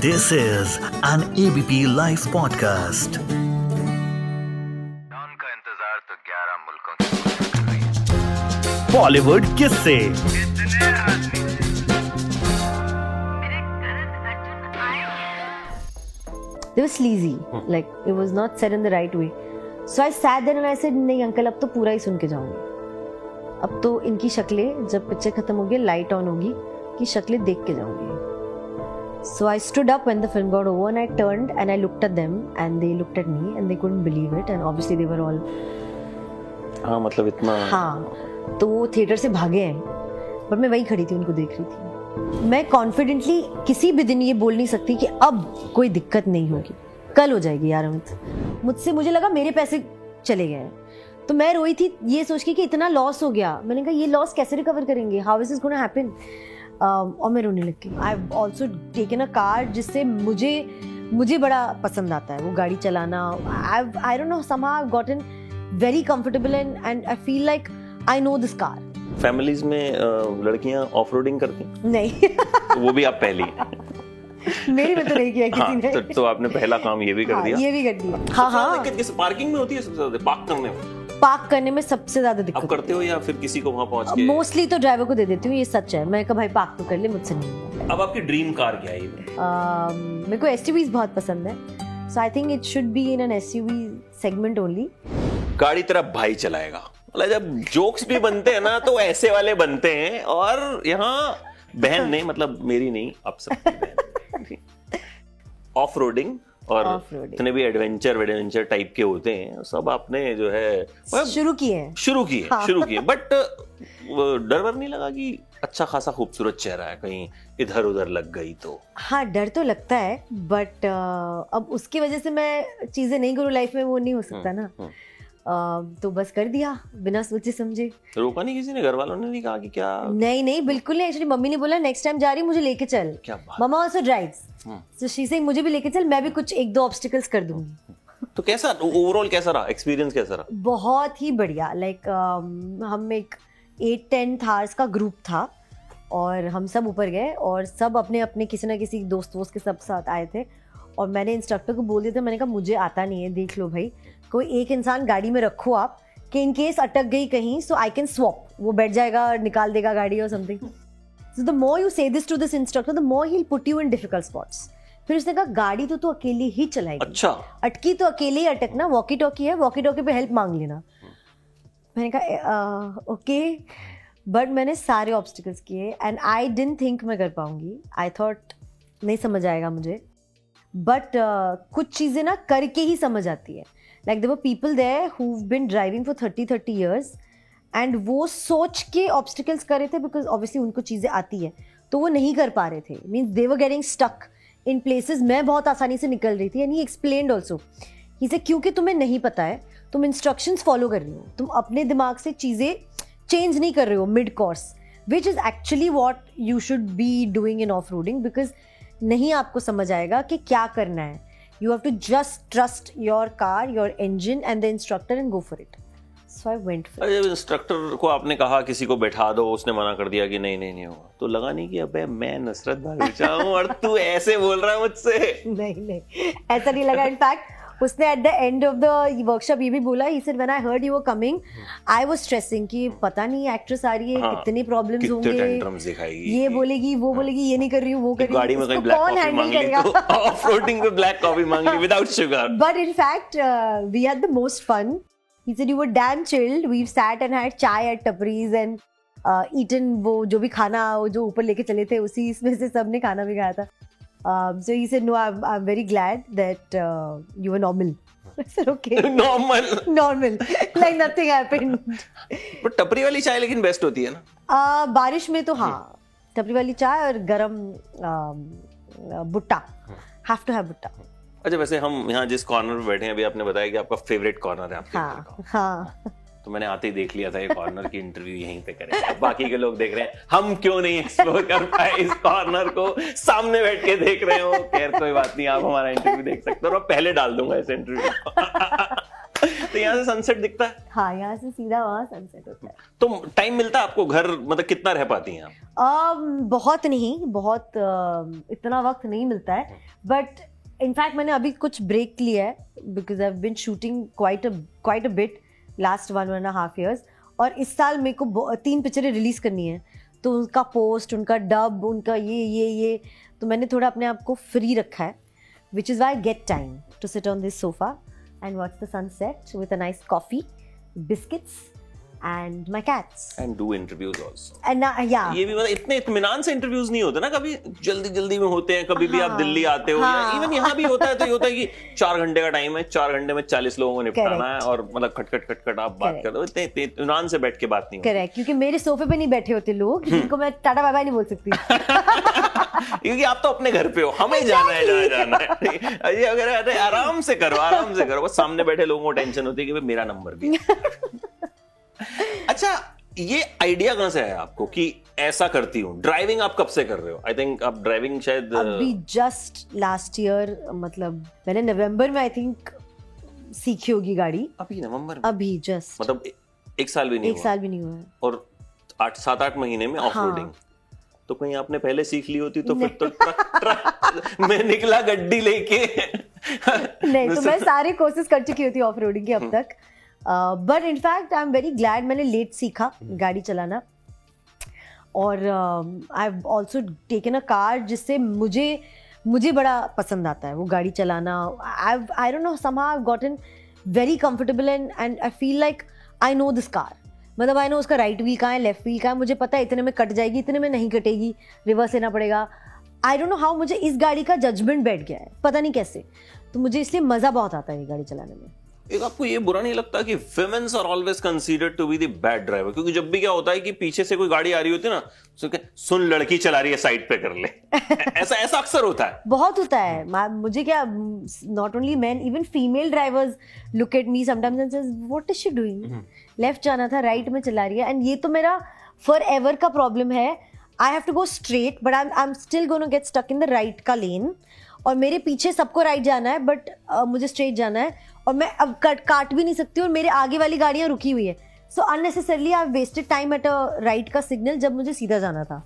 This is an ABP live podcast का इंतज़ार तो 11 मुल्कों बॉलीवुड किस से अब तो इनकी शक्लें जब पिक्चर खत्म होगी लाइट ऑन होगी कि शक्लें देख के जाऊँगी। So I stood up when the film got over and I turned and I looked at them and they looked at me and they couldn't believe it and obviously they were all हाँ मतलब इतना हाँ तो वो theatre से भागे हैं पर मैं वही खड़ी थी उनको देख रही थी। मैं कॉन्फिडेंटली किसी भी दिन ये बोल नहीं सकती कि अब कोई दिक्कत नहीं होगी। कल हो जाएगी यार अमित। मुझसे मुझे लगा मेरे पैसे चले गए हैं। तो मैं रोई थी ये सोच के कि इतना लॉस हो गया। मैंने कहा ये लॉस कैसे रिकवर करेंगे? How is is gonna happen और मैं रोने लग गई। I also taken a car जिससे मुझे मुझे बड़ा पसंद आता है वो गाड़ी चलाना। I I don't know somehow I gotten very comfortable and and I feel like I know this car. Families में लड़कियाँ ऑफ़ रोडिंग करती नहीं। तो वो भी आप पहली। मेरी में तो नहीं किया किसी हाँ ने। तो, तो आपने पहला काम ये भी कर हाँ, दिया। ये भी कर दिया। हाँ हाँ। पार्किंग में होती है सबसे ज़्यादा? पार्क करने में। पार्क करने में सबसे ज़्यादा दिक्कत करते हो या फिर किसी को वहाँ पहुँच के? मोस्टली तो ड्राइवर को दे देती हूँ ये सच है। मैं कहा भाई पार्क तो कर ले मुझसे नहीं अब आपकी ड्रीम कार क्या है मेरे को एस बहुत पसंद है। So I think it should be in an S segment only गाड़ी तेरा भाई चलाएगा। मतलब जब जोक्स भी बनते हैं ना तो ऐसे वाले बनते हैं। और यहाँ बहन नहीं मतलब मेरी नहीं आप सबकी ऑफ़ रोडिंग और. जितने भी एडवेंचर वेडवेंचर टाइप के होते हैं सब आपने जो है शुरू किए शुरू किए हाँ। शुरू किए बट डर वर नहीं लगा कि अच्छा खासा खूबसूरत चेहरा है कहीं इधर उधर लग गई तो हाँ डर तो लगता है बट अब उसकी वजह से मैं चीज़ें नहीं करूँ लाइफ में वो नहीं हो सकता ना हम्म। तो बस कर दिया बिना सोचे समझे। रोका नहीं किसी ने घर वालों ने नहीं कहा कि क्या नहीं नहीं बिल्कुल नहीं। एक्चुअली मम्मी ने बोला नेक्स्ट टाइम जा रही मुझे लेके चल। मम्मा also drives hmm. So she say मुझे भी लेके चल मैं भी कुछ एक दो ऑब्स्टिकल्स कर दूँगी. तो कैसा ओवरऑल कैसा रहा? एक्सपीरियंस कैसा रहा? बहुत ही बढ़िया। लाइक हम एक एट टेन थार्स का ग्रुप था और हम सब ऊपर गए और सब अपने अपने किसी ना किसी दोस्त वोस्त के सब साथ आए थे। और मैंने इंस्ट्रक्टर को बोल दिया था मैंने कहा मुझे आता नहीं है देख लो भाई। कोई एक इंसान गाड़ी में रखो आप कि इन केस अटक गई कहीं सो आई कैन स्वॉप वो बैठ जाएगा और निकाल देगा गाड़ी और something so the more you say this to this instructor the more he put you in difficult spots फिर उसने कहा गाड़ी तो तू अकेली ही चलाएगी. अच्छा। अटकी तो अकेले ही अटकना वॉकी टॉकी है वॉकी टॉकी पे हेल्प मांग लेना। मैंने कहा ओके बट मैंने सारे ऑब्स्टिकल्स किए एंड आई डेंट थिंक मैं कर पाऊँगी. आई थॉट नहीं समझ आएगा मुझे. बट uh, कुछ चीज़ें ना करके ही समझ आती है। Like there were people there who been driving for thirty thirty years and वो सोच के ऑब्स्टिकल्स कर रहे थे बिकॉज़ ऑब्वियसली उनको चीज़ें आती है। तो वो नहीं कर पा रहे थे। Means they were getting stuck in places मैं बहुत आसानी से निकल रही थी and he explained also he से क्योंकि तुम्हें नहीं पता है, तुम इंस्ट्रक्शंस फॉलो कर रही हो। तुम अपने दिमाग से चीज़ें चेंज नहीं कर रहे हो mid course which is actually what you should be doing in off roading because नहीं आपको समझ आएगा कि क्या करना है। You have to just trust your car your engine and the instructor and go for it so I went for अरे instructor को आपने कहा किसी को बैठा दो उसने मना कर दिया कि नहीं नहीं नहीं होगा। तो लगा नहीं कि अबे मैं नसरत भागीचा हूँ और तू ऐसे बोल रहा है मुझसे। नहीं नहीं। ऐसा नहीं लगा इनफैक्ट उसने at the end of the workshop ये भी बोला he said when I heard you were coming I was stressing कि पता नहीं एक्ट्रेस आ रही है हाँ, कितने प्रॉब्लम्स कितने होंगे दिखाएगी ये बोलेगी वो बोलेगी ये नहीं कर रही हूँ वो कर रही हूँ गाड़ी में कहीं ब्लैक कौन कॉफ़ी हैंडल मांग ली करेगा तो ऑफ़ रोडिंग पे ब्लैक कॉफ़ी मांग ली without sugar But in fact, uh, we had the most fun. He said you were damn chilled. We've sat and had chai at tapris and uh, eaten वो जो भी खाना वो जो ऊपर लेके चले थे उसी इसमें से सबने खाना भी खाया था. Um, so he said no, I'm I'm very glad that uh, you were normal. I said okay, normal normal, like nothing happened. पर टपरी वाली चाय लेकिन बेस्ट होती है ना Uh, बारिश में तो हाँ टपरी वाली चाय और गरम um, भुट्टा हैव टू हैव भुट्टा अच्छा वैसे हम यहाँ जिस कॉर्नर पे बैठे हैं अभी आपने बताया कि आपका फेवरेट कॉर्नर है आपके हाँ हाँ। तो मैंने आते ही देख लिया था ये कॉर्नर की इंटरव्यू यहीं पे करें बाकी के लोग देख रहे हैं हम क्यों नहीं एक्सप्लोर कर पाए इस कॉर्नर को? सामने बैठ के देख रहे हो? खैर कोई बात नहीं आप हमारा इंटरव्यू देख सकते हो और पहले डाल दूँगा इस इंटरव्यू तो यहाँ से सनसेट दिखता है? हाँ यहाँ से सीधा वहाँ सनसेट होता है। तो टाइम मिलता है आपको घर मतलब कितना रह पाती हैं आप? बहुत नहीं बहुत इतना वक्त नहीं मिलता है। बट इनफैक्ट मैंने अभी कुछ ब्रेक लिया है because I been shooting quite quite a bit last one one half years और इस साल मेरे को तीन पिक्चरें रिलीज़ करनी है। तो उनका पोस्ट उनका डब उनका ये ये ये तो मैंने थोड़ा अपने आप को फ्री रखा है which is why get time to sit on this sofa and watch the sunset with a nice coffee biscuits and my cats and do interviews also and या ये भी मतलब इतने इत्मीनान से इंटरव्यूज़ नहीं होते ना कभी जल्दी जल्दी में होते हैं कभी भी आप हाँ, दिल्ली आते हो या हाँ। इवन यहाँ भी होता है तो ये होता है कि चार घंटे का टाइम है चार घंटे में चालीस लोगों को निपटाना है और मतलब खटखट खटखट आप बात. कर रहे हो। इतने इत्मीनान से बैठ के बात नहीं करेक्ट क्योंकि मेरे सोफे पे नहीं बैठे होते लोग जिनको मैं टाटा बाय नहीं बोल सकती। क्योंकि आप तो अपने घर पे हो हमें जाना है जहाँ जाना है है? ये अगर आराम से करो आराम से करो। बस सामने बैठे लोगों को टेंशन होती है कि मेरा नंबर भी है। अच्छा ये आइडिया कहाँ से आया आपको कि ऐसा करती हूँ? ड्राइविंग आप कब से कर रहे हो? आई थिंक आप ड्राइविंग शायद अभी जस्ट लास्ट ईयर मतलब मैंने नवंबर में आई थिंक सीखी होगी गाड़ी। अभी नवंबर में? अभी जस्ट मतलब एक साल भी नहीं एक हुआ। साल भी नहीं हुआ। है और आठ सात आठ महीने में ऑफ़ रोडिंग तो कहीं आपने पहले सीख ली होती तो फिर तो ट्रक ट्रक मैं निकला गड्डी लेके। नहीं तो मैं सारे कोर्सेज कर चुकी होती ऑफ़ रोडिंग की अब तक। But in fact I am very glad मैंने लेट सीखा गाड़ी चलाना। और I also taken a car जिससे मुझे मुझे बड़ा पसंद आता है वो गाड़ी चलाना। I I don't know somehow I gotten very comfortable and and I feel like I know this car मतलब आई नो उसका राइट व्हील कहाँ है लेफ़्ट व्हील कहाँ है मुझे पता है इतने में कट जाएगी इतने में नहीं कटेगी रिवर्स लेना पड़ेगा। आई डोंट नो हाउ मुझे इस गाड़ी का जजमेंट बैठ गया है पता नहीं कैसे। तो मुझे इसलिए मज़ा बहुत आता है ये गाड़ी चलाने में। एक आपको ये बुरा नहीं लगता कि women's are always considered to be the bad driver क्योंकि जब भी क्या होता है कि पीछे से कोई गाड़ी आ रही होती है ना तो सुन लड़की चला रही है साइड पे कर ले। ऐसा ऐसा अक्सर होता है। बहुत होता है। मुझे क्या not only man even female drivers look at me sometimes and says what is she doing left जाना था राइट में चला रही है। एंड ये तो मेरा फॉर एवर का प्रॉब्लम है। I have to go straight but I I am still gonna get stuck in the right का लेन और मेरे पीछे सबको राइट जाना है बट uh, मुझे स्ट्रेट जाना है। और मैं अब कट काट भी नहीं सकती और मेरे आगे वाली गाड़ियाँ रुकी हुई है। So unnecessarily I wasted time at a right का सिग्नल जब मुझे सीधा जाना था।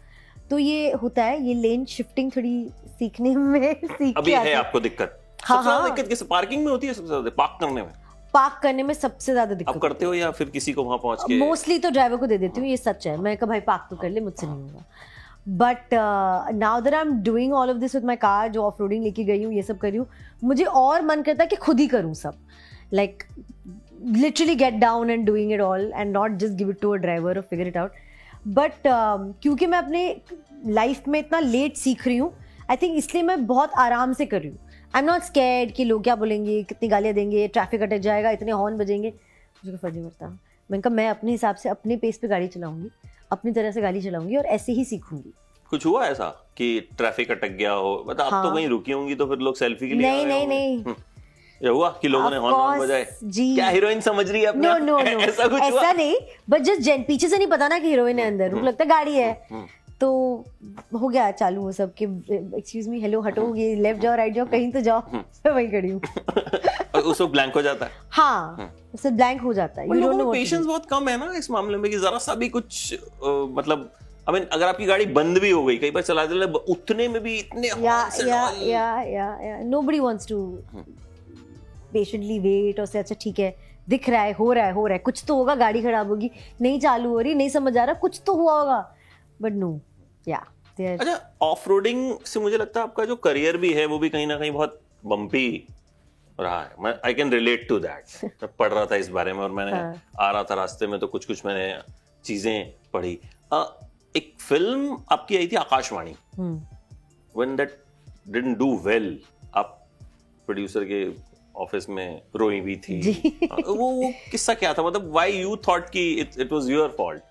तो ये होता है ये लेन शिफ्टिंग थोड़ी सीखने में सीख अभी है आपको दिक्कत। हाँ, हाँ। दिक्कत किस पार्किंग में होती है सबसे ज़्यादा? पार्क करने में? पार्क करने में सबसे ज़्यादा आप दिक्कत करते हो या फिर किसी को वहाँ पहुँच के? मोस्टली तो ड्राइवर को दे देती हूँ ये सच है। मैं कहा भाई पार्क तो कर ले मुझसे नहीं होगा। But now that I am doing all of this with my car जो ऑफ़ रोडिंग लेके गई हूँ, ये सब कर हूँ, मुझे और मन करता है कि खुद ही करूँ सब। Like literally get down and doing it all and not just give it to a driver और फिगर इट आउट बट क्योंकि मैं अपने लाइफ में इतना लेट सीख रही हूँ आई थिंक इसलिए मैं बहुत आराम से कर रही हूँ। आई एम नॉट स्कैर्ड कि लोग क्या बोलेंगे, कितनी गालियाँ देंगे ट्रैफ़िक अटक जाएगा, इतने हॉर्न बजेंगे। मुझे फर्जी नहीं मैंने कहा, मैं अपने हिसाब से अपने पेस पे गाड़ी चलाऊँगी। अपनी तरह से गाली चलाऊँगी और ऐसे ही सीखूँगी कुछ हुआ ऐसा कि ट्रैफ़िक अटक गया हो मतलब हाँ। आप तो हाँ। कहीं रुकी होंगी तो फिर लोग सेल्फी के लिए नहीं, नहीं, नहीं। हम्म। ये हुआ कि लोगों ने हॉर्न बजाए जी। क्या हीरोइन समझ रही है अपने नो नो नो ऐसा कुछ हुआ ऐसा नहीं बट जस्ट जेन पीछे से नहीं पता ना कि हीरोइन है अंदर रुक लगता गाड़ी है हम्म। तो हो गया चालू वो सब कि एक्सक्यूज मी हेलो हटो ये लेफ़्ट जाओ राइट जाओ कहीं तो जाओ. हम्म। मैं वहीं खड़ी हूँ। और उस ब्लैंक हो जाता है? हाँ उससे ब्लैंक हो जाता है। यू डोंट नो पेशेंस बहुत कम है ना इस मामले में कि जरा सा भी कुछ मतलब आई मीन अगर आपकी गाड़ी बंद भी हो गई कई बार चला दे उतने में भी इतने या या या या या nobody wants to patiently wait और से अच्छा ठीक है दिख रहा है हो रहा है हो रहा है कुछ तो होगा गाड़ी खराब होगी नहीं चालू हो रही नहीं समझ आ रहा कुछ तो हुआ होगा. बट नो या अच्छा ऑफ़ रोडिंग से मुझे लगता है आपका जो करियर भी है वो भी कहीं ना कहीं बहुत बम्पी रहा है। मैं I can relate to that मैं पढ़ रहा था इस बारे में और मैंने हाँ। आ रहा था रास्ते में तो कुछ कुछ मैंने चीज़ें पढ़ी। अ, एक फ़िल्म आपकी आई थी Aakashvani. When that didn't do well आप प्रोड्यूसर के ऑफ़िस में रोई भी थी। हाँ, वो वो किस्सा क्या था? मतलब व्हाई यू थॉट कि it it was your fault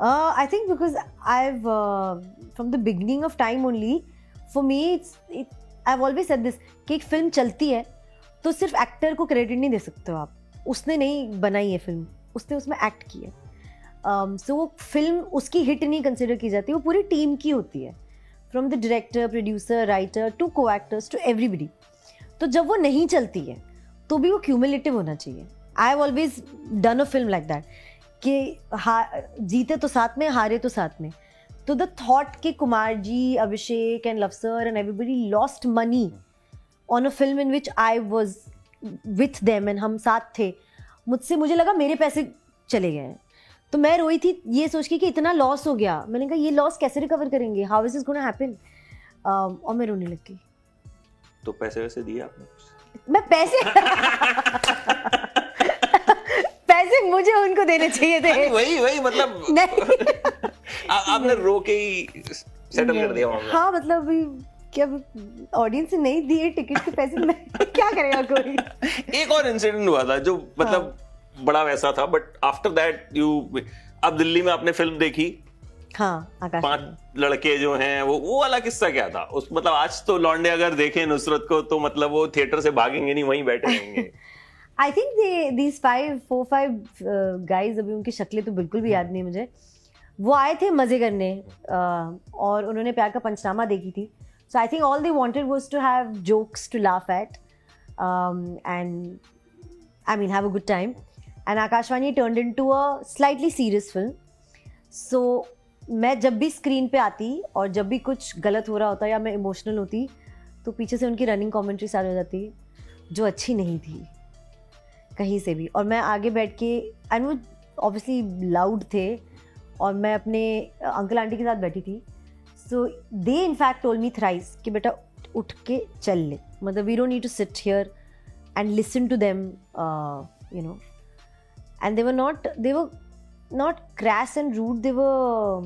Uh, I think because I've uh, from the beginning of time only, for me it's it, I've always said this कि एक फ़िल्म चलती है तो सिर्फ़ एक्टर को क्रेडिट नहीं दे सकते हो आप। उसने नहीं बनाई है फ़िल्म उसने उसमें एक्ट किया सो so, वो फ़िल्म उसकी हिट नहीं कंसिडर की जाती वो पूरी टीम की होती है। From the director producer writer to को एक्टर्स टू एवरीबडी तो जब वो नहीं चलती है तो भी वो क्यूमुलेटिव होना चाहिए। I have always done a film like that कि जीते तो साथ में हारे तो साथ में। तो द थॉट कि Kumar ji Abhishek and Luv sir and everybody lost money on a film in which I was with them and हम साथ थे। मुझसे मुझे लगा मेरे पैसे चले गए हैं। तो मैं रोई थी ये सोच के कि इतना लॉस हो गया। मैंने कहा ये लॉस कैसे रिकवर करेंगे? How is is gonna happen और मैं रोने लग गई। तो पैसे वैसे दिए आपने? मैं पैसे पैसे मुझे उनको देने चाहिए थे। वही वही मतलब नहीं। आ, आपने रो के ही सेटल कर दिया हाँ मतलब क्या ऑडियंस ने नहीं दिए टिकट के पैसे मैं क्या करेगा कोई? एक और इंसिडेंट हुआ था जो मतलब हाँ. बड़ा वैसा था बट आफ्टर दैट यू अब दिल्ली में आपने फ़िल्म देखी? हाँ पाँच लड़के जो हैं वो वो वाला किस्सा क्या था? उस मतलब आज तो लौंडे अगर देखें नुसरत को तो मतलब वो थिएटर से भागेंगे नहीं वहीं बैठे रहेंगे। I think they these five four five guys अभी उनकी शक्लें तो बिल्कुल भी याद नहीं मुझे। वो आए थे मज़े करने uh, और उन्होंने प्यार का पंचनामा देखी थी। So I think all they wanted was to have jokes to laugh at and I mean have a good time and Akaashvani turned into a slightly serious film so मैं जब भी स्क्रीन पे आती और जब भी कुछ गलत हो रहा होता या मैं इमोशनल होती तो पीछे से उनकी रनिंग कमेंट्री स्टार्ट हो जाती जो अच्छी नहीं थी। कहीं से भी। और मैं आगे बैठ के एंड वो ऑब्वियसली लाउड थे और मैं अपने अंकल आंटी के साथ बैठी थी। So they in fact told me thrice कि बेटा उठ के चल ले। मतलब we don't need to sit here and listen to them you know and they were not were not crass and rude they were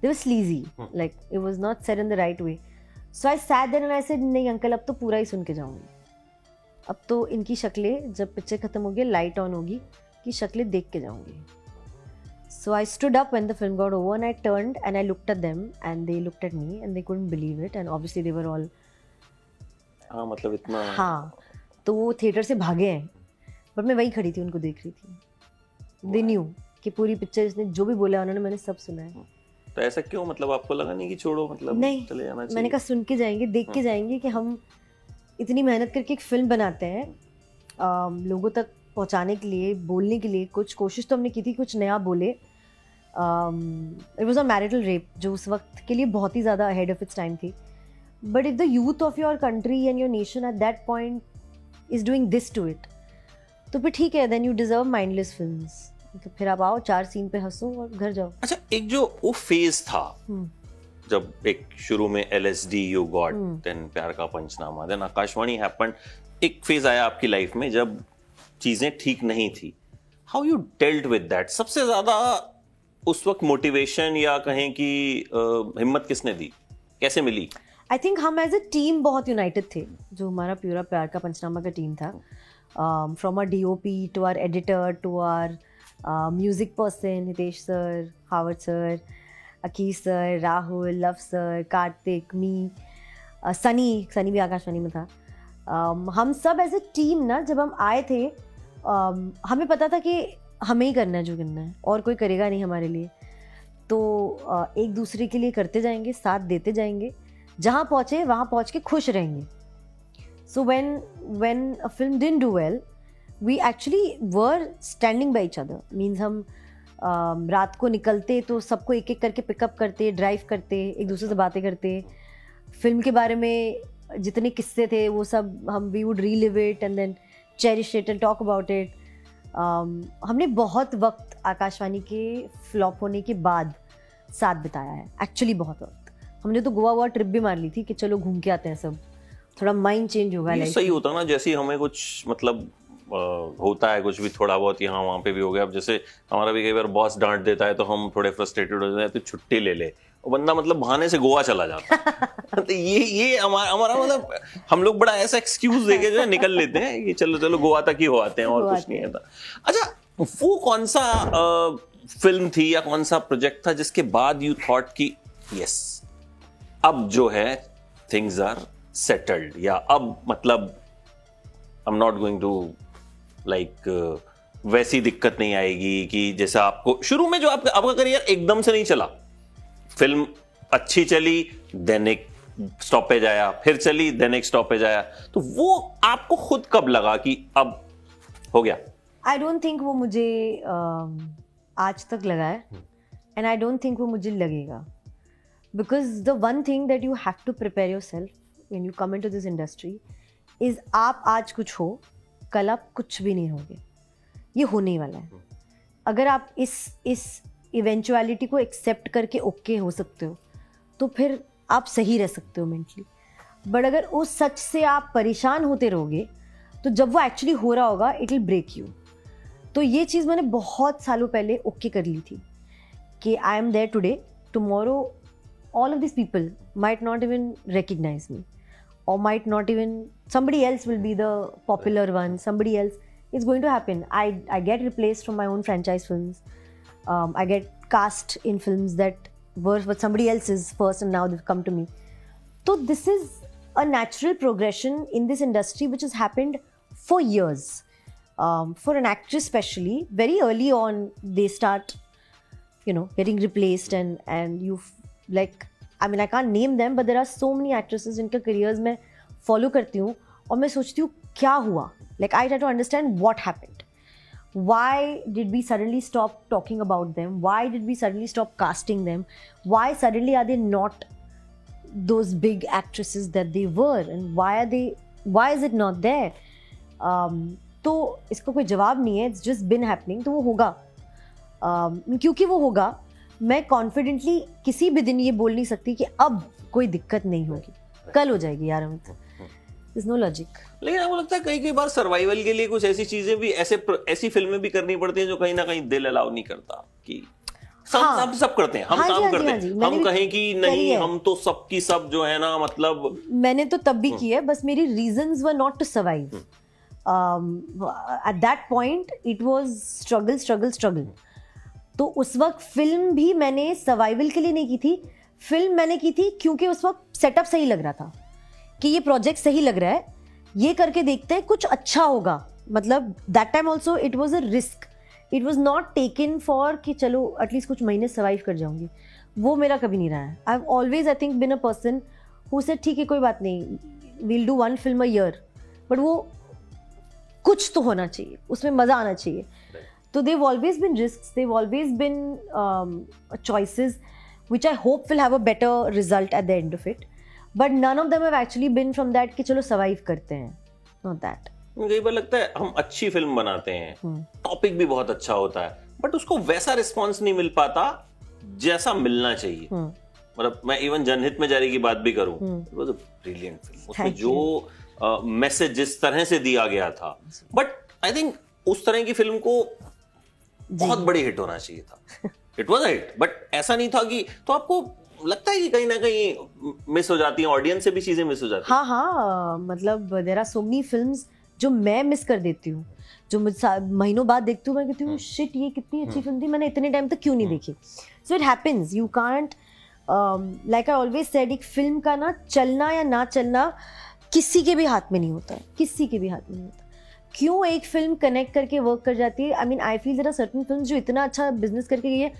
they were sleazy. Like it was not said in the right way. So i sat there and नहीं uncle अब तो पूरा ही सुन के जाऊँगी. अब तो इनकी शक्लें जब पिक्चर खत्म होगी लाइट ऑन होगी कि शक्लें देख के जाऊँगी। So i stood up when the film got over and i turned and i looked at them and they looked at me and they couldn't believe it and obviously they were all हाँ मतलब इतना हाँ तो वो theatre से भागे हैं but मैं वही खड़ी थी उनको देख रही थी। दे न्यू कि पूरी पिक्चर इसने जो भी बोला उन्होंने मैंने सब सुना है। तो ऐसा क्यों मतलब आपको लगा नहीं कि छोड़ो मतलब नहीं, चले जाना चाहिए? मैंने कहा सुन के जाएँगे देख के जाएँगे कि हम इतनी मेहनत करके एक फ़िल्म बनाते हैं लोगों तक पहुँचाने के लिए बोलने के लिए कुछ कोशिश तो हमने की थी कुछ नया बोले। It was a marital rape जो उस वक्त के लिए बहुत ही ज़्यादा अहेड ऑफ़ इट्स टाइम थी। But if the youth of your country and your nation at that point is doing this to it तो फिर ठीक है then you deserve mindless film तो फिर आप आओ चार सीन पे हंसो और घर जाओ। अच्छा एक जो वो फ़ेज़ था हम्म। जब एक शुरू में L S D you god. Then Pyaar Ka Punchnama then Akaashvani happen एक फ़ेज़ आया आपकी लाइफ में जब चीज़ें ठीक नहीं थी। How you dealt with that सबसे ज़्यादा उस वक्त मोटिवेशन या कहें कि हिम्मत किसने दी? कैसे मिली? आई थिंक हम एज अ टीम बहुत यूनाइटेड थे जो हमारा प्यूरा प्यार का पंचनामा का टीम था। From our D O P to our editor to our music person Hitesh sir Howard sir Akis sir Rahul Luv sir Kartik me Sunny Sunny भी आकाशवाणी में था। हम सब एज ए टीम ना जब हम आए थे हमें पता था कि हमें ही करना है जो करना है और कोई करेगा नहीं हमारे लिए। तो uh, एक दूसरे के लिए करते जाएँगे साथ देते जाएँगे जहाँ पहुँचे वहाँ पहुँच के खुश रहेंगे। So when when a film didn't do well we actually were standing by each other means हम um, रात को निकलते तो सबको एक एक करके पिकअप करते ड्राइव करते एक दूसरे से बातें करते। फ़िल्म के बारे में जितने किस्से थे वो सब हम we would relive it and then cherish it and talk about it हमने बहुत वक्त आकाशवाणी के फ्लॉप होने के बाद साथ बिताया है। एक्चुअली बहुत वक्त। हमने तो गोवा वोवा ट्रिप भी मार ली थी कि चलो घूम के आते हैं सब। थोड़ा माइंड चेंज होगा लाइफ सही होता ना जैसे हमें कुछ मतलब होता है कुछ भी थोड़ा बहुत यहाँ वहाँ पे भी हो गया। अब जैसे हमारा भी कई बार बॉस डांट देता है तो हम थोड़े फ्रस्ट्रेटेड हो जाते हैं तो छुट्टी ले ले। और बंदा मतलब बहाने से गोवा चला जाता है। तो ये ये हमारा हमारा मतलब हम लोग बड़ा ऐसा एक्सक्यूज देके जो है निकल लेते हैं कि चलो चलो गोवा तक ही हो आते हैं और कुछ नहीं आता अच्छा वो कौन सा फ़िल्म थी या कौन सा प्रोजेक्ट था जिसके बाद यू थॉट कि यस अब जो है थिंग्स आर सेटल्ड या अब मतलब I am not going to like वैसी दिक्कत नहीं आएगी कि जैसा आपको शुरू में जो आपका आपका करियर एकदम से नहीं चला फ़िल्म अच्छी चली देन एक स्टॉपेज आया फिर चली देन एक स्टॉपेज आया तो वो आपको खुद कब लगा कि अब हो गया? आई डोंट थिंक वो मुझे um, आज तक लगा है एंड आई डोंट थिंक वो मुझे लगेगा। Because the one thing that you have to prepare yourself when you come in to this industry is आप आज कुछ हो कल आप कुछ भी नहीं होगे। ये होने वाला है। अगर आप इस इस इवेंचुअलिटी को एक्सेप्ट करके ओके okay हो सकते हो तो फिर आप सही रह सकते हो मेंटली बट अगर उस सच से आप परेशान होते रहोगे तो जब वो एक्चुअली हो रहा होगा इट विल ब्रेक यू तो ये चीज़ मैंने बहुत सालों पहले ओके okay कर ली थी कि I am there today tomorrow all of this people might not even recognise me और might not even somebody else will be the popular one. Somebody else it's going to happen. I, I get replaced from my own franchise films. Um, i get cast in films that were but somebody else's first and now they've come to me. So this is a natural progression in this industry which has happened for years. Um, for an actress especially very early on they start you know getting replaced and and you like i mean i can't name them but there are so many actresses in their careers. Mein, follow करती हूँ और मैं सोचती हूँ क्या हुआ? Like I to understand what happened why did we suddenly stop talking about them why did we suddenly stop casting them why suddenly are they not those big actresses that they were and why are they why is it not they तो इसका कोई जवाब नहीं है it's just been happening तो वो होगा। Um, क्योंकि वो होगा मैं कॉन्फिडेंटली किसी भी दिन ये बोल नहीं सकती कि अब कोई दिक्कत नहीं होगी। कल हो जाएगी यार हम तो। इज़ नो लॉजिक लेकिन आपको लगता है कई कई बार सर्वाइवल के लिए कुछ ऐसी चीज़ें भी ऐसे ऐसी फ़िल्में भी करनी पड़ती हैं जो कहीं ना कहीं दिल अलाउ नहीं करता कि सब हाँ। सब सब करते हैं हम हाँ काम हाँ करते हाँ हैं। मैंने हम कहें कि नहीं है। हम तो सबकी सब जो है ना मतलब मैंने तो तब भी की है बस मेरी reasons were not to survive at that point it was struggle struggle struggle तो उस वक्त फ़िल्म भी मैंने सर्वाइवल के लिए नहीं की थी। फ़िल्म मैंने की थी क्योंकि उस वक्त सेटअप सही लग रहा था। कि ये प्रोजेक्ट सही लग रहा है, ये करके देखते हैं कुछ अच्छा होगा। मतलब that time also it was a risk it was not taken for कि चलो एटलीस्ट कुछ महीने सर्वाइव कर जाऊँगी। वो मेरा कभी नहीं रहा है। I have always I think been a person who say ठीक है, कोई बात नहीं we'll do one film a year but वो कुछ तो होना चाहिए, उसमें मज़ा आना चाहिए। तो they've always been risk they've always been choices, which I hope will have a better result at the end of it. But none of them have actually been from that कि चलो survive करते हैं. Not that. कई बार लगता है हम अच्छी film बनाते हैं। टॉपिक भी बहुत अच्छा होता है. बट उसको वैसा रिस्पॉन्स नहीं मिल पाता जैसा मिलना चाहिए. हम्म। मतलब मैं इवन जनहित में जारी की बात भी करूँ। इट वाज ब्रिलियंट फ़िल्म उसमें जो मैसेज जिस तरह से दिया गया था. बट आई थिंक उस तरह की फ़िल्म को बहुत बड़ी हिट होना चाहिए था. इट वाज हिट बट ऐसा नहीं था कि तो आपको लगता है कि कहीं ना कहीं मिस हो जाती है ऑडियंस से भी चीज़ें मिस हो जाती हाँ। हाँ मतलब there are so many films जो मैं मिस कर देती हूँ जो महीनों बाद देखती हूँ मैं कहती हूँ शिट ये कितनी अच्छी फ़िल्म थी मैंने इतने टाइम तक क्यों नहीं देखी? So it happens you can't like I always said एक फ़िल्म का ना चलना या ना चलना किसी के भी हाथ में नहीं होता है किसी के भी हाथ में नहीं होता। क्यों एक फ़िल्म कनेक्ट करके वर्क कर जाती है? I mean I feel there are certain film जो इतना अच्छा बिज़नेस करके गई है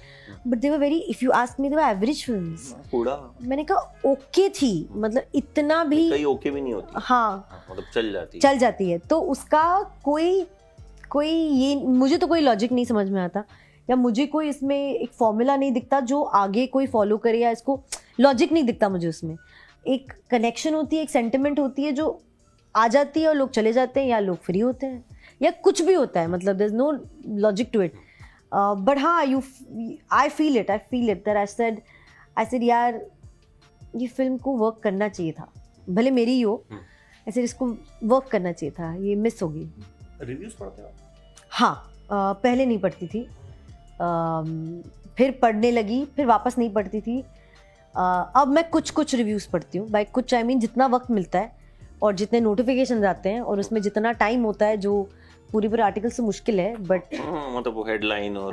but they were very if you ask me they were average films पूरा मैंने कहा ओके okay थी मतलब इतना भी ओके भी नहीं होती। हाँ। मतलब चल जाती। चल जाती है। तो उसका कोई कोई ये मुझे तो कोई लॉजिक नहीं समझ में आता। या मुझे कोई इसमें एक फॉर्मूला नहीं दिखता जो आगे कोई फॉलो करे या इसको लॉजिक नहीं दिखता मुझे उसमें। एक कनेक्शन होती है एक सेंटिमेंट होती है जो आ जाती है और लोग चले जाते हैं या लोग फ्री होते हैं या कुछ भी होता है मतलब there is no logic to it but हाँ you I feel it I feel it there I said I said यार ये फ़िल्म को वर्क करना चाहिए था। भले मेरी ही हो ऐसे इसको वर्क करना चाहिए था ये मिस होगी। रिव्यूज़ पढ़ते हो हाँ अ, पहले नहीं पढ़ती थी। अम, फिर पढ़ने लगी फिर वापस नहीं पढ़ती थी। अ, अब मैं कुछ कुछ रिव्यूज़ पढ़ती हूँ। बाई कुछ आई मीन जितना वक्त मिलता है और जितने नोटिफिकेशन आते हैं और उसमें जितना टाइम होता है जो पूरी पूरे आर्टिकल से मुश्किल है बट मतलब वो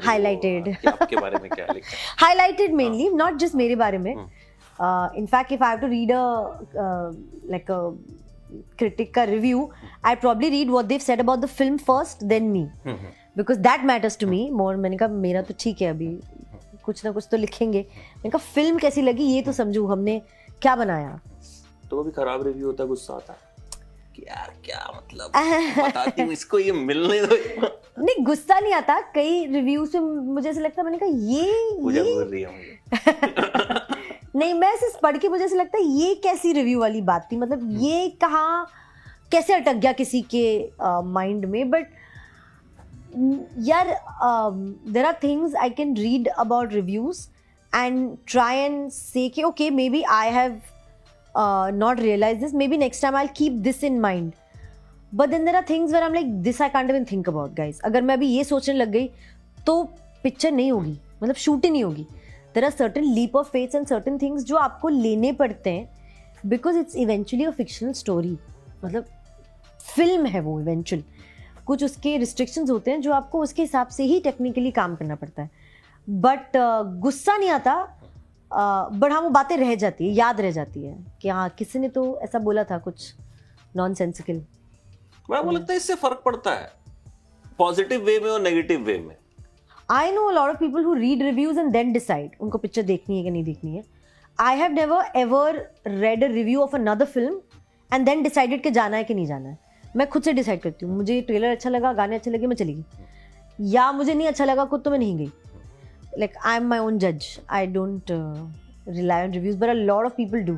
highlighted highlighted mainly not just मेरे बारे में। In fact if I to read like critic का review I probably read what they've said about the film first then me because that matters to me more मैंने कहा मेरा तो ठीक है अभी। कुछ ना कुछ तो लिखेंगे। मैंने कहा फ़िल्म कैसी लगी ये तो समझू हमने क्या बनाया? तो कभी खराब रिव्यू होता है गुस्सा आता है। कि यार क्या मतलब? बताती हूँ इसको ये मिलने दो। नहीं गुस्सा नहीं आता। कई रिव्यूज़ में मुझे ऐसा लगता है मैंने कहा ये पूजा बोल रही है मुझे। नहीं मैं सिर्फ़ पढ़ के मुझे ऐसा लगता है ये कैसी रिव्यू वाली बात थी? मतलब हम्म। ये कहाँ कैसे अटक गया किसी के माइंड में? बट यार there are things I can read about reviews and try and say कि okay maybe I have not realise this maybe next time I keep this in mind but then there are things where am like this I can't even think about guys अगर मैं अभी ये सोचने लग गई तो picture नहीं होगी. मतलब शूट ही नहीं होगी. There are certain leap of faiths and certain things जो आपको लेने पड़ते हैं because it's eventually a fictional story मतलब फ़िल्म है वो इवेंचुअल कुछ उसके रिस्ट्रिक्शंस होते हैं जो आपको उसके हिसाब से ही टेक्निकली काम करना पड़ता है. बट uh, गुस्सा नहीं आता बट हाँ वो बातें रह जाती है याद रह जाती है कि हाँ किसी ने तो ऐसा बोला था कुछ नॉन सेंसिकल मैं वो लगता है इससे फ़र्क पड़ता है। पॉजिटिव वे में और नेगेटिव वे में। I know lot of people who read reviews and then decide उनको पिक्चर देखनी है कि नहीं देखनी है। I have never ever read a review of another film and then decided कि जाना है कि नहीं जाना है। मैं खुद से डिसाइड करती हूँ मुझे ट्रेलर अच्छा लगा गाने अच्छे लगे मैं चली गई। या मुझे नहीं अच्छा लगा खुद तो मैं नहीं गई। Like I am my own जज I don't rely on reviews but a lot of people do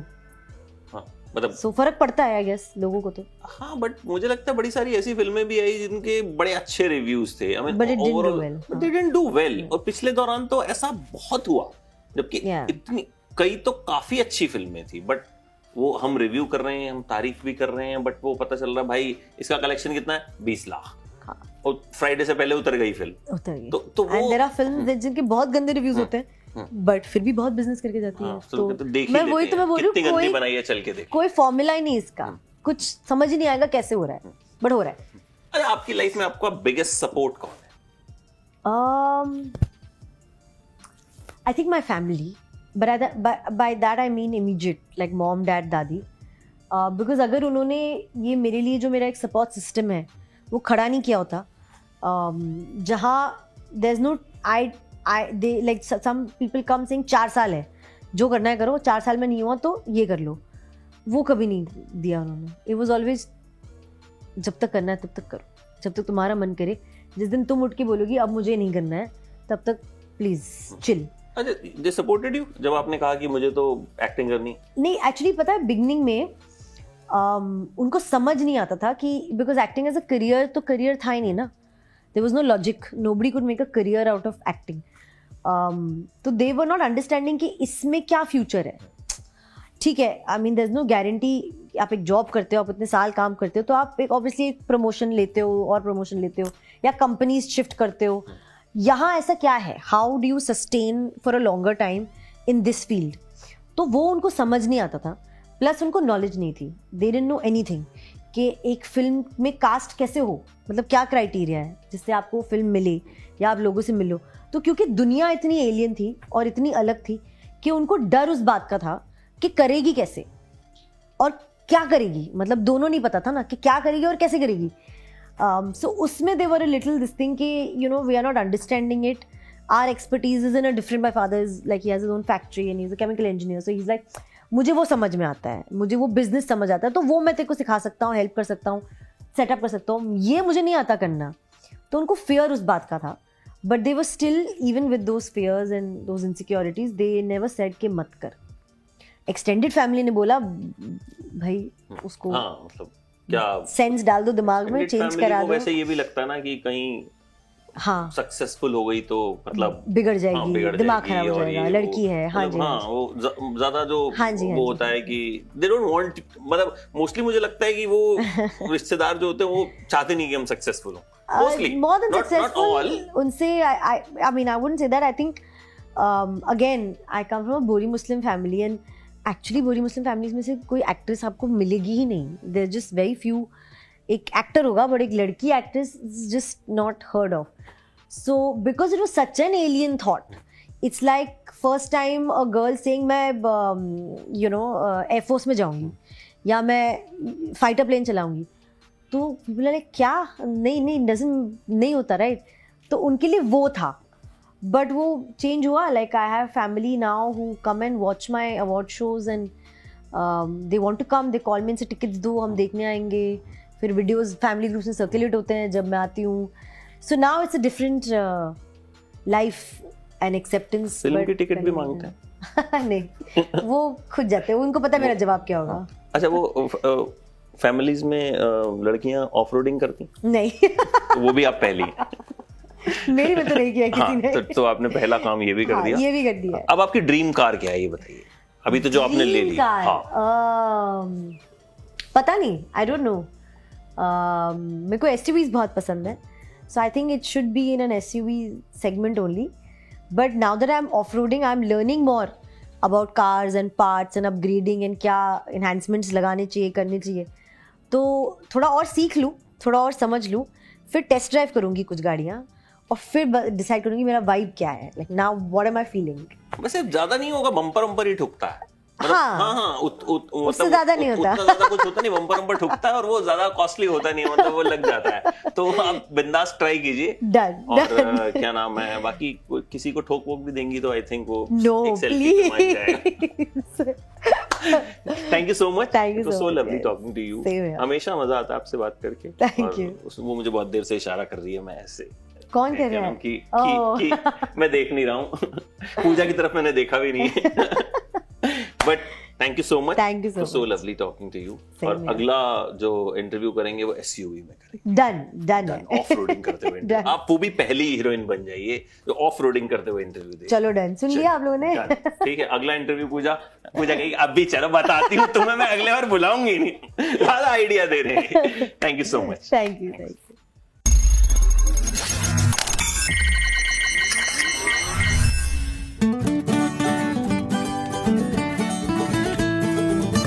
हाँ मतलब सो फ़र्क पड़ता है आई गेस लोगों को तो। हाँ बट मुझे लगता है बड़ी सारी ऐसी फ़िल्में भी आई जिनके बड़े अच्छे रिव्यूज़ थे। I mean But it didn't do well. They didn't do well और पिछले दौरान तो ऐसा बहुत हुआ जबकि Yeah. इतनी कई तो काफ़ी अच्छी फ़िल्में थी बट वो हम रिव्यू कर रहे हैं हम तारीफ़ भी कर रहे हैं बट वो पता चल रहा है भाई इसका कलेक्शन कितना है? बीस लाख। और फ्राइडे से पहले उतर गई फ़िल्म उतर गई। तो तो वो देर आर फ़िल्म जिनके बहुत गंदे रिव्यूज़ होते हैं बट फिर भी बहुत बिज़नेस करके जाती हाँ, है। फ़िल्म तो मैं वही तो मैं बोल रही हूँ कोई बनाई है चल के देख। कोई फॉर्मूला ही नहीं इसका। कुछ समझ ही नहीं आएगा कैसे हो रहा है बट हो रहा है। अरे आपकी लाइफ में आपका बिगेस्ट सपोर्ट कौन है? Um i think my family but I, by, by that i mean immediate like mom dad dadi uh, because अगर उन्होंने ये मेरे लिए जो मेरा एक सपोर्ट सिस्टम है वो खड़ा नहीं किया होता जहाँ there is no I I they like some people come sing चार साल है। जो करना है करो चार साल में नहीं हुआ तो ये कर लो। वो कभी नहीं दिया उन्होंने। इट वॉज़ ऑलवेज जब तक करना है तब तक करो। जब तक तुम्हारा मन करे जिस दिन तुम उठ के बोलोगी अब मुझे नहीं करना है तब तक प्लीज़ चिल अच्छा दे सपोर्टेड यू जब आपने कहा कि मुझे तो एक्टिंग करनी नहीं एक्चुअली पता है बिगनिंग में um, उनको समझ नहीं आता था कि because acting as a career तो करियर था ही नहीं ना। There was no logic nobody could make a career out of acting तो दे वर नॉट अंडरस्टैंडिंग कि इसमें क्या फ्यूचर है। ठीक है I mean there is no guarantee आप एक जॉब करते हो, आप इतने साल काम करते हो तो आप एक ऑब्वियसली एक प्रमोशन लेते हो, और प्रमोशन लेते हो, या कंपनीज़ शिफ्ट करते हो। यहाँ ऐसा क्या है? How do you sustain for a longer time in this field तो वो उनको समझ नहीं आता था प्लस उनको नॉलेज नहीं थी। दे डिडंट नो एनीथिंग कि एक फ़िल्म में कास्ट कैसे हो? मतलब क्या क्राइटेरिया है जिससे आपको फ़िल्म मिले या आप लोगों से मिलो? तो क्योंकि दुनिया इतनी एलियन थी और इतनी अलग थी कि उनको डर उस बात का था कि करेगी कैसे? और क्या करेगी? मतलब दोनों नहीं पता था ना कि क्या करेगी और कैसे करेगी। सो उसमें they were a little this thing कि you know we are not understanding it our expertise is in a different my father is like he has own factory and is a chemical engineer so is like मुझे वो समझ में आता है मुझे वो business समझ आता है तो वो मैं तेरे को सिखा सकता हूँ हेल्प कर सकता हूँ सेटअप कर सकता हूँ। ये मुझे नहीं आता करना। तो उनको फेयर उस बात का था। But they were still even with those fears and those insecurities they never said के मत कर। एक्सटेंडेड फैमिली ने बोला भाई उसको हाँ मतलब क्या सेंस डाल दो दिमाग में चेंज करा दो। वैसे ये भी लगता है ना कि कहीं हाँ। सक्सेसफुल हो गई तो मतलब बिगड़ हाँ, जाएगी बिगड़ दिमाग खराब हो जाएगा लड़की है हाँ मतलब जी हाँ हाँ वो ज़्यादा जो हाँ जी, हाँ वो जी। होता है कि दे डोंट वांट मतलब मोस्टली मुझे लगता है कि वो रिश्तेदार जो होते हैं वो चाहते नहीं कि हम सक्सेसफुल हो मोस्टली मोर देन सक्सेसफुल उनसे I I mean I wouldn't say that I think again I come from a Bohri Muslim family and actually बोरी मुस्लिम फैमिलीज़ में से कोई एक्ट्रेस आपको मिलेगी ही नहीं। देर जस्ट वेरी फ्यू एक एक्टर होगा बट एक लड़की actress is just not heard of so because it was such an alien thought it's like first time a girl saying मैं यू नो एयरफोर्स में जाऊँगी, या मैं फाइटर प्लेन चलाऊँगी. तो लाइक क्या? नहीं नहीं डजन नहीं होता राइट तो उनके लिए वो था। बट वो चेंज हुआ like I have family now who come and watch my award shows and they want to come they call me say tickets दो, हम देखने आएँगे. फिर वीडियोस फैमिली ग्रुप में सर्कुलेट होते हैं जब मैं आती हूँ। So now it's a different life and acceptance film की टिकट भी मांगते हैं। नहीं वो खुद जाते हैं। उनको पता है मेरा जवाब क्या होगा। अच्छा वो फैमिलीज़ में लड़कियाँ ऑफ़ रोडिंग करती? नहीं। वो भी आप पहली। मेरी में तो नहीं किया हाँ किसी ने। तो, तो आपने पहला काम ये भी कर हाँ, दिया। ये भी कर दिया। अब आपकी ड्रीम कार क्या है ये बताइए। अभी तो जो आपने ले ली। हाँ। Um, पता नहीं आई डोंट नो मेरे को एस बहुत पसंद है। So I think it should be in an S U V segment only but now that I am off roading I am learning more about cars and parts and upgrading and क्या enhancements लगाने चाहिए, करने चाहिए। तो थोड़ा और सीख लूँ, थोड़ा और समझ लूँ, फिर टेस्ट ड्राइव करूँगी कुछ गाड़ियाँ और फिर डिसाइड करूँगी मेरा वाइब क्या है। Like now what am I feeling वैसे ज़्यादा नहीं होगा बम्पर वम्पर ही ठुकता है। हाँ। हाँ हाँ उत, उत, उससे मतलब ज़्यादा नहीं उत- होता। ज़्यादा कुछ होता नहीं बम्पर ठुकता है और वो ज़्यादा कॉस्टली होता नहीं मतलब वो लग जाता है। तो आप बिंदास ट्राई कीजिए। डन और डन क्या नाम है बाकी किसी को ठोक वोक भी देंगी तो आई थिंक वो no thank you so much you so so lovely talking to you हमेशा मज़ा आता है आपसे बात करके। You. उस- वो मुझे बहुत देर से इशारा कर रही है मैं ऐसे। कौन कह रहा है? की, Oh. की, की मैं देख नहीं रहा हूँ। पूजा की तरफ़ मैंने देखा भी नहीं but thank you so much thank you so so lovely talking to you और अगला जो इंटरव्यू करेंगे वो एसयूवी में करेंगे। डन डन ऑफ़ रोडिंग करते हुए आप वो भी पहली हीरोइन बन जाइए जो ऑफ़ रोडिंग करते हुए इंटरव्यू दे। चलो डन सुन लिया आप लोगों ने? ठीक है अगला इंटरव्यू पूजा। पूजा कही अब भी चलो बताती हूँ तुम्हें मैं अगले बार बुलाऊँगी नहीं। ज़्यादा आइडिया दे रहे हैं। Thank you so much thank you thank you